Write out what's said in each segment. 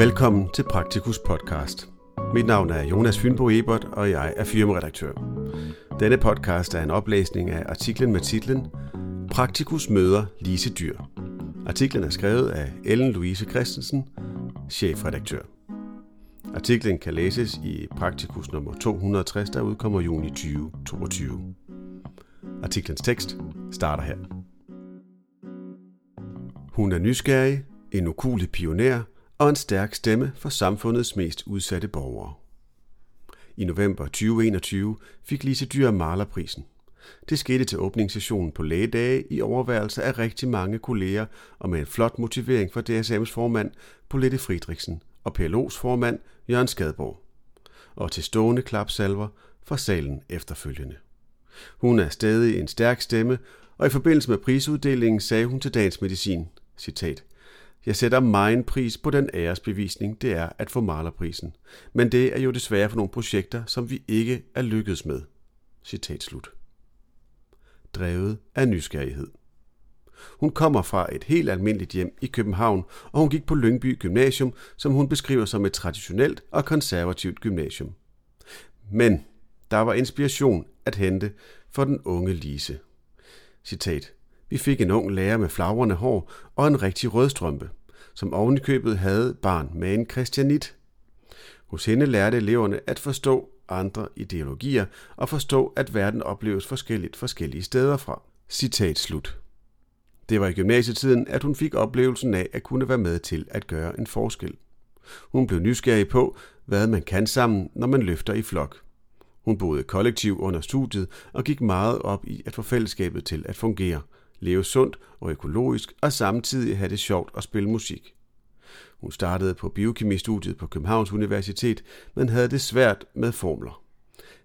Velkommen til Praktikus podcast. Mit navn er Jonas Fynbo Ebert, og jeg er firmaredaktør. Denne podcast er en oplæsning af artiklen med titlen Praktikus møder Lise Dyr. Artiklen er skrevet af Ellen Louise Christensen, chefredaktør. Artiklen kan læses i Praktikus nummer 260, der udkommer juni 2022. Artiklens tekst starter her. Hun er nysgerrig, en ukulig pioner og en stærk stemme for samfundets mest udsatte borgere. I november 2021 fik Lise Dyr Malerprisen. Det skete til åbningssessionen på lægedage i overværelse af rigtig mange kolleger og med en flot motivering fra DSM's formand Polette Friedrichsen og PLO's formand Jørgen Skadborg. Og til stående klapsalver for salen efterfølgende. Hun er stadig en stærk stemme, og i forbindelse med prisuddelingen sagde hun til Dagens Medicin, citat, jeg sætter meget pris på den æresbevisning, det er at få malerprisen. Men det er jo desværre for nogle projekter, som vi ikke er lykkedes med. Citat slut. Drevet af nysgerrighed. Hun kommer fra et helt almindeligt hjem i København, og hun gik på Lyngby Gymnasium, som hun beskriver som et traditionelt og konservativt gymnasium. Men der var inspiration at hente for den unge Lise. Citat. Vi fik en ung lærer med flagrende hår og en rigtig rødstrømpe, som ovenikøbet havde barn med en kristianit. Hos hende lærte eleverne at forstå andre ideologier og forstå, at verden opleves forskelligt forskellige steder fra. Citat slut. Det var i gymnasietiden, at hun fik oplevelsen af at kunne være med til at gøre en forskel. Hun blev nysgerrig på, hvad man kan sammen, når man løfter i flok. Hun boede kollektiv under studiet og gik meget op i at få fællesskabet til at fungere – leve sundt og økologisk og samtidig have det sjovt og spille musik. Hun startede på biokemistudiet på Københavns Universitet, men havde det svært med formler.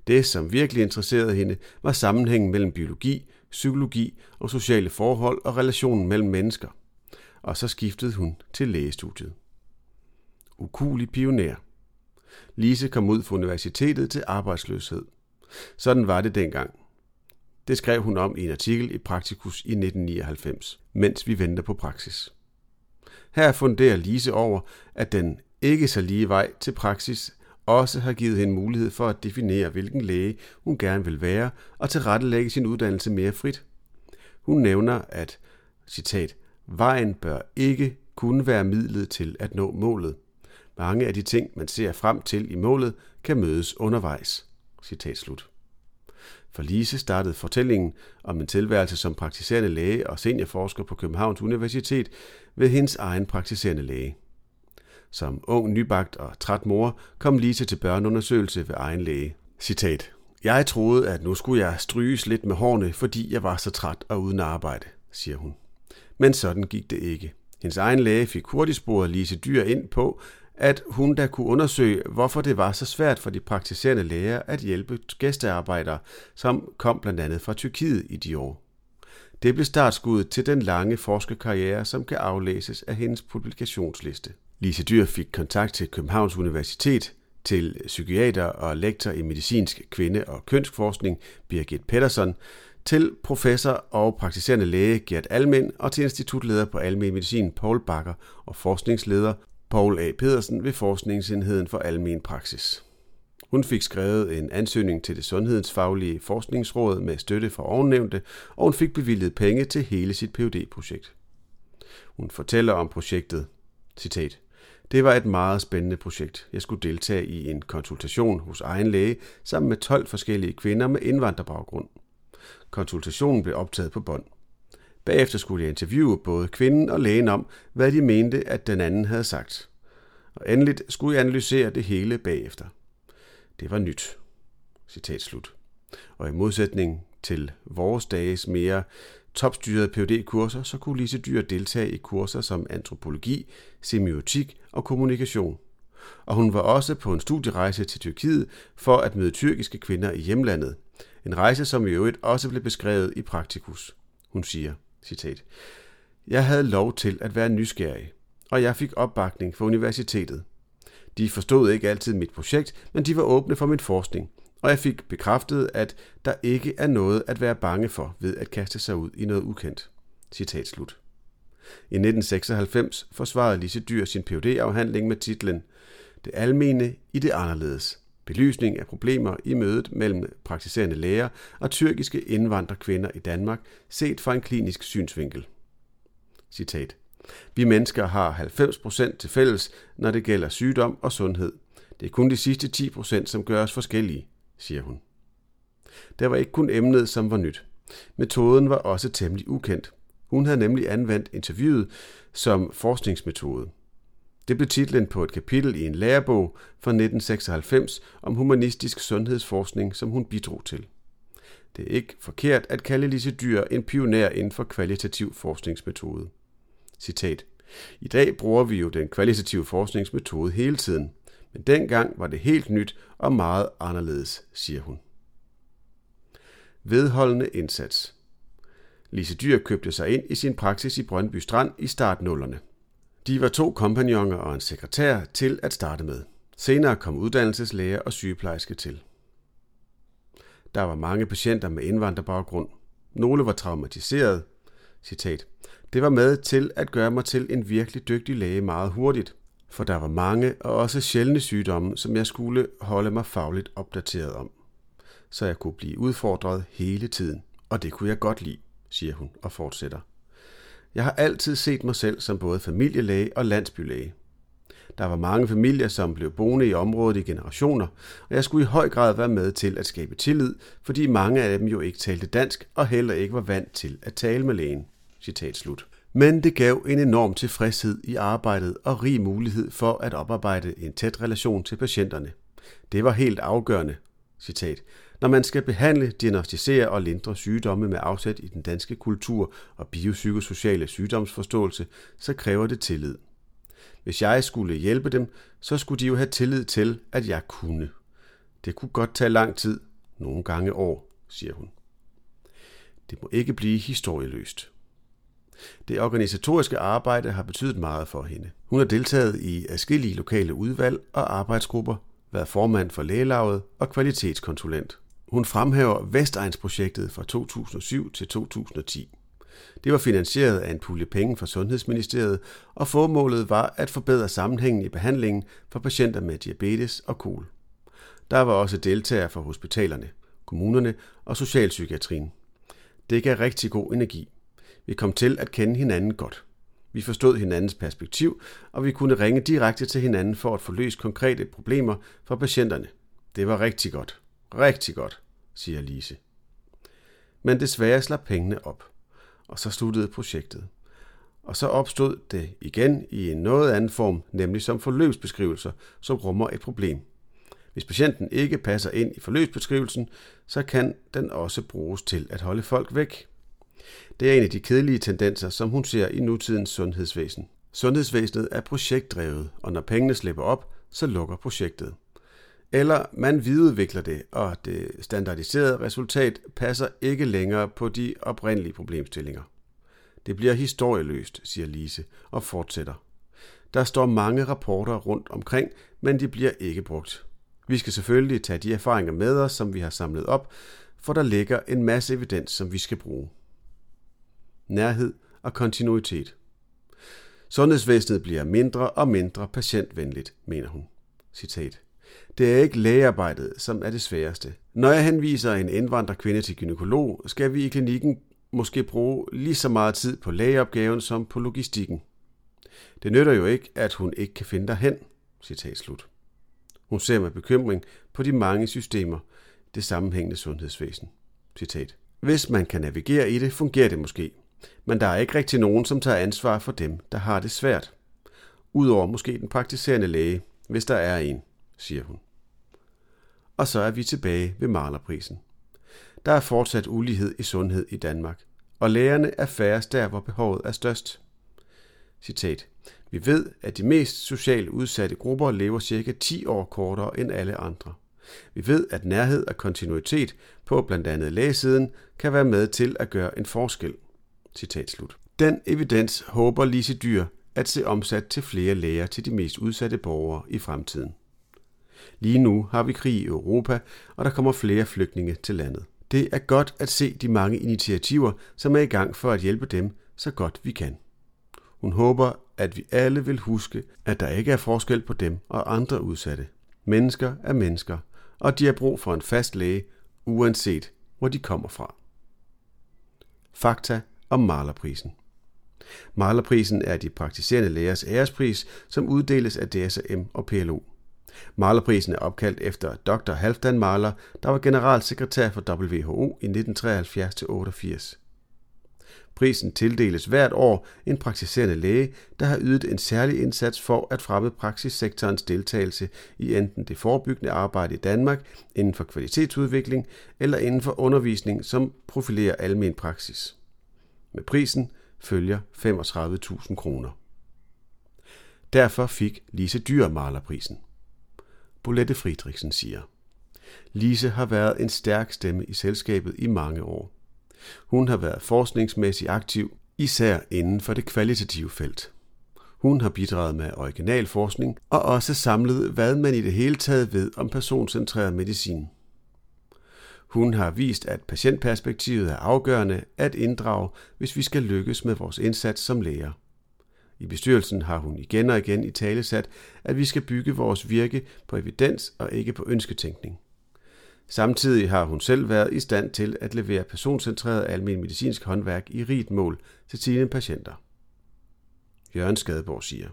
Det, som virkelig interesserede hende, var sammenhængen mellem biologi, psykologi og sociale forhold og relationen mellem mennesker. Og så skiftede hun til lægestudiet. Ukulig pioner. Lise kom ud fra universitetet til arbejdsløshed. Sådan var det dengang. Det skrev hun om i en artikel i Praktikus i 1999, mens vi venter på praksis. Her funderer Lise over, at den ikke så lige vej til praksis også har givet hende mulighed for at definere, hvilken læge hun gerne vil være, og tilrettelægge sin uddannelse mere frit. Hun nævner, at, citat, vejen bør ikke kunne være midlet til at nå målet. Mange af de ting, man ser frem til i målet, kan mødes undervejs. Citat slut. For Lise startede fortællingen om en tilværelse som praktiserende læge og seniorforsker på Københavns Universitet ved hendes egen praktiserende læge. Som ung, nybagt og træt mor kom Lise til børneundersøgelse ved egen læge. Citat. Jeg troede, at nu skulle jeg stryges lidt med hårene, fordi jeg var så træt og uden arbejde, siger hun. Men sådan gik det ikke. Hendes egen læge fik hurtigt sporet Lise Dyr ind på, at hun da kunne undersøge, hvorfor det var så svært for de praktiserende læger at hjælpe gæstearbejdere, som kom blandt andet fra Tyrkiet i de år. Det blev startskuddet til den lange forskerkarriere, som kan aflæses af hendes publikationsliste. Lise Dyr fik kontakt til Københavns Universitet, til psykiater og lektor i medicinsk kvinde- og kønsforskning Birgit Pedersen, til professor og praktiserende læge Gert Almen og til institutleder på almen medicin Paul Bakker og forskningsleder Paul A. Pedersen ved Forskningsenheden for Almen Praksis. Hun fik skrevet en ansøgning til det sundhedsfaglige forskningsråd med støtte fra ovennævnte, og hun fik bevilget penge til hele sit phd projekt Hun fortæller om projektet. Citat. Det var et meget spændende projekt. Jeg skulle deltage i en konsultation hos egen læge sammen med 12 forskellige kvinder med indvandrerbaggrund. Konsultationen blev optaget på bånd. Bagefter skulle jeg interviewe både kvinden og lægen om, hvad de mente, at den anden havde sagt. Og endeligt skulle jeg analysere det hele bagefter. Det var nyt. Citat slut. Og i modsætning til vores dages mere topstyrede phd kurser så kunne Lise Dyr deltage i kurser som antropologi, semiotik og kommunikation. Og hun var også på en studierejse til Tyrkiet for at møde tyrkiske kvinder i hjemlandet. En rejse, som i øvrigt også blev beskrevet i Praktikus. Hun siger, Citat. Jeg havde lov til at være nysgerrig, og jeg fik opbakning fra universitetet. De forstod ikke altid mit projekt, men de var åbne for min forskning, og jeg fik bekræftet, at der ikke er noget at være bange for ved at kaste sig ud i noget ukendt. Citat slut. I 1996 forsvarede Lise Dyr sin phd afhandling med titlen Det almene i det anderledes. Belysning af problemer i mødet mellem praktiserende læger og tyrkiske indvandrerkvinder i Danmark, set fra en klinisk synsvinkel. Citat. Vi mennesker har 90% til fælles, når det gælder sygdom og sundhed. Det er kun de sidste 10%, som gør os forskellige, siger hun. Der var ikke kun emnet, som var nyt. Metoden var også temmelig ukendt. Hun havde nemlig anvendt interviewet som forskningsmetode. Det blev titlen på et kapitel i en lærebog fra 1996 om humanistisk sundhedsforskning, som hun bidrog til. Det er ikke forkert at kalde Lise Dyr en pioner inden for kvalitativ forskningsmetode. Citat. I dag bruger vi jo den kvalitative forskningsmetode hele tiden, men dengang var det helt nyt og meget anderledes, siger hun. Vedholdende indsats. Lise Dyr købte sig ind i sin praksis i Brøndby Strand i startnullerne. De var to kompagnoner og en sekretær til at starte med. Senere kom uddannelseslæger og sygeplejerske til. Der var mange patienter med indvandrerbaggrund. Nogle var traumatiseret. Citat. Det var med til at gøre mig til en virkelig dygtig læge meget hurtigt, for der var mange og også sjældne sygdomme, som jeg skulle holde mig fagligt opdateret om. Så jeg kunne blive udfordret hele tiden, og det kunne jeg godt lide, siger hun og fortsætter. Jeg har altid set mig selv som både familielæge og landsbylæge. Der var mange familier, som blev boende i området i generationer, og jeg skulle i høj grad være med til at skabe tillid, fordi mange af dem jo ikke talte dansk og heller ikke var vant til at tale med lægen. Citat slut. Men det gav en enorm tilfredshed i arbejdet og rig mulighed for at oparbejde en tæt relation til patienterne. Det var helt afgørende. Citat. Når man skal behandle, diagnostisere og lindre sygdomme med afsæt i den danske kultur og biopsykosociale sygdomsforståelse, så kræver det tillid. Hvis jeg skulle hjælpe dem, så skulle de jo have tillid til, at jeg kunne. Det kunne godt tage lang tid, nogle gange år, siger hun. Det må ikke blive historieløst. Det organisatoriske arbejde har betydet meget for hende. Hun har deltaget i adskillige lokale udvalg og arbejdsgrupper, været formand for lægelaget og kvalitetskonsulent. Hun fremhæver Vestegnsprojektet fra 2007 til 2010. Det var finansieret af en pulje penge fra Sundhedsministeriet, og formålet var at forbedre sammenhængen i behandlingen for patienter med diabetes og kol. Der var også deltagere fra hospitalerne, kommunerne og socialpsykiatrien. Det gav rigtig god energi. Vi kom til at kende hinanden godt. Vi forstod hinandens perspektiv, og vi kunne ringe direkte til hinanden for at få løst konkrete problemer for patienterne. Det var rigtig godt. Rigtig godt, siger Lise. Men desværre slap pengene op, og så sluttede projektet. Og så opstod det igen i en noget anden form, nemlig som forløbsbeskrivelser, som rummer et problem. Hvis patienten ikke passer ind i forløbsbeskrivelsen, så kan den også bruges til at holde folk væk. Det er en af de kedelige tendenser, som hun ser i nutidens sundhedsvæsen. Sundhedsvæsenet er projektdrevet, og når pengene slipper op, så lukker projektet. Eller man videreudvikler det, og det standardiserede resultat passer ikke længere på de oprindelige problemstillinger. Det bliver historieløst, siger Lise og fortsætter. Der står mange rapporter rundt omkring, men de bliver ikke brugt. Vi skal selvfølgelig tage de erfaringer med os, som vi har samlet op, for der ligger en masse evidens, som vi skal bruge nærhed og kontinuitet. Sundhedsvæsenet bliver mindre og mindre patientvenligt, mener hun. Citat. Det er ikke lægearbejdet, som er det sværeste. Når jeg henviser en indvandrerkvinde til gynekolog, skal vi i klinikken måske bruge lige så meget tid på lægeopgaven som på logistikken. Det nytter jo ikke, at hun ikke kan finde derhen. Citat slut. Hun ser med bekymring på de mange systemer, det sammenhængende sundhedsvæsen. Citat. Hvis man kan navigere i det, fungerer det måske. Men der er ikke rigtig nogen, som tager ansvar for dem, der har det svært. Udover måske den praktiserende læge, hvis der er en, siger hun. Og så er vi tilbage ved malerprisen. Der er fortsat ulighed i sundhed i Danmark, og lægerne er færrest der, hvor behovet er størst. Citat. Vi ved, at de mest socialt udsatte grupper lever cirka 10 år kortere end alle andre. Vi ved, at nærhed og kontinuitet på blandt andet lægesiden kan være med til at gøre en forskel. Citat slut. Den evidens håber Lise Dyr at se omsat til flere læger til de mest udsatte borgere i fremtiden. Lige nu har vi krig i Europa, og der kommer flere flygtninge til landet. Det er godt at se de mange initiativer, som er i gang for at hjælpe dem så godt vi kan. Hun håber, at vi alle vil huske, at der ikke er forskel på dem og andre udsatte. Mennesker er mennesker, og de har brug for en fast læge, uanset hvor de kommer fra. Fakta om Malerprisen. Malerprisen er de praktiserende lægers ærespris, som uddeles af DSM og PLO. Malerprisen er opkaldt efter Dr. Halfdan Mahler, der var generalsekretær for WHO i 1973-88. Prisen tildeles hvert år en praktiserende læge, der har ydet en særlig indsats for at fremme praksissektorens deltagelse i enten det forebyggende arbejde i Danmark inden for kvalitetsudvikling eller inden for undervisning, som profilerer almen praksis. Med prisen følger 35.000 kroner. Derfor fik Lise Dyr malerprisen. Bolette Friedrichsen siger. Lise har været en stærk stemme i selskabet i mange år. Hun har været forskningsmæssigt aktiv, især inden for det kvalitative felt. Hun har bidraget med original forskning og også samlet, hvad man i det hele taget ved om personcentreret medicin. Hun har vist, at patientperspektivet er afgørende at inddrage, hvis vi skal lykkes med vores indsats som læger. I bestyrelsen har hun igen og igen i tale sat, at vi skal bygge vores virke på evidens og ikke på ønsketænkning. Samtidig har hun selv været i stand til at levere personcentreret almen medicinsk håndværk i rigt mål til sine patienter. Jørgen Skadeborg siger.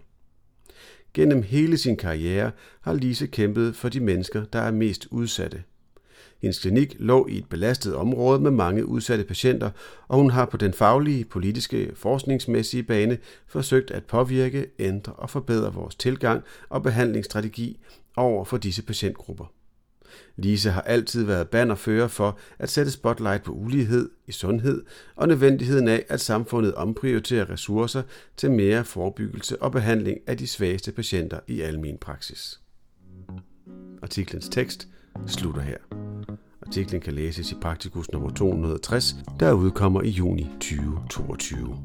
Gennem hele sin karriere har Lise kæmpet for de mennesker, der er mest udsatte. Hendes klinik lå i et belastet område med mange udsatte patienter, og hun har på den faglige, politiske, forskningsmæssige bane forsøgt at påvirke, ændre og forbedre vores tilgang og behandlingsstrategi over for disse patientgrupper. Lise har altid været bannerfører for at sætte spotlight på ulighed i sundhed og nødvendigheden af, at samfundet omprioriterer ressourcer til mere forebyggelse og behandling af de svageste patienter i almen praksis. Artiklens tekst slutter her. Artiklen kan læses i Praktikus nummer 260, der udkommer i juni 2022.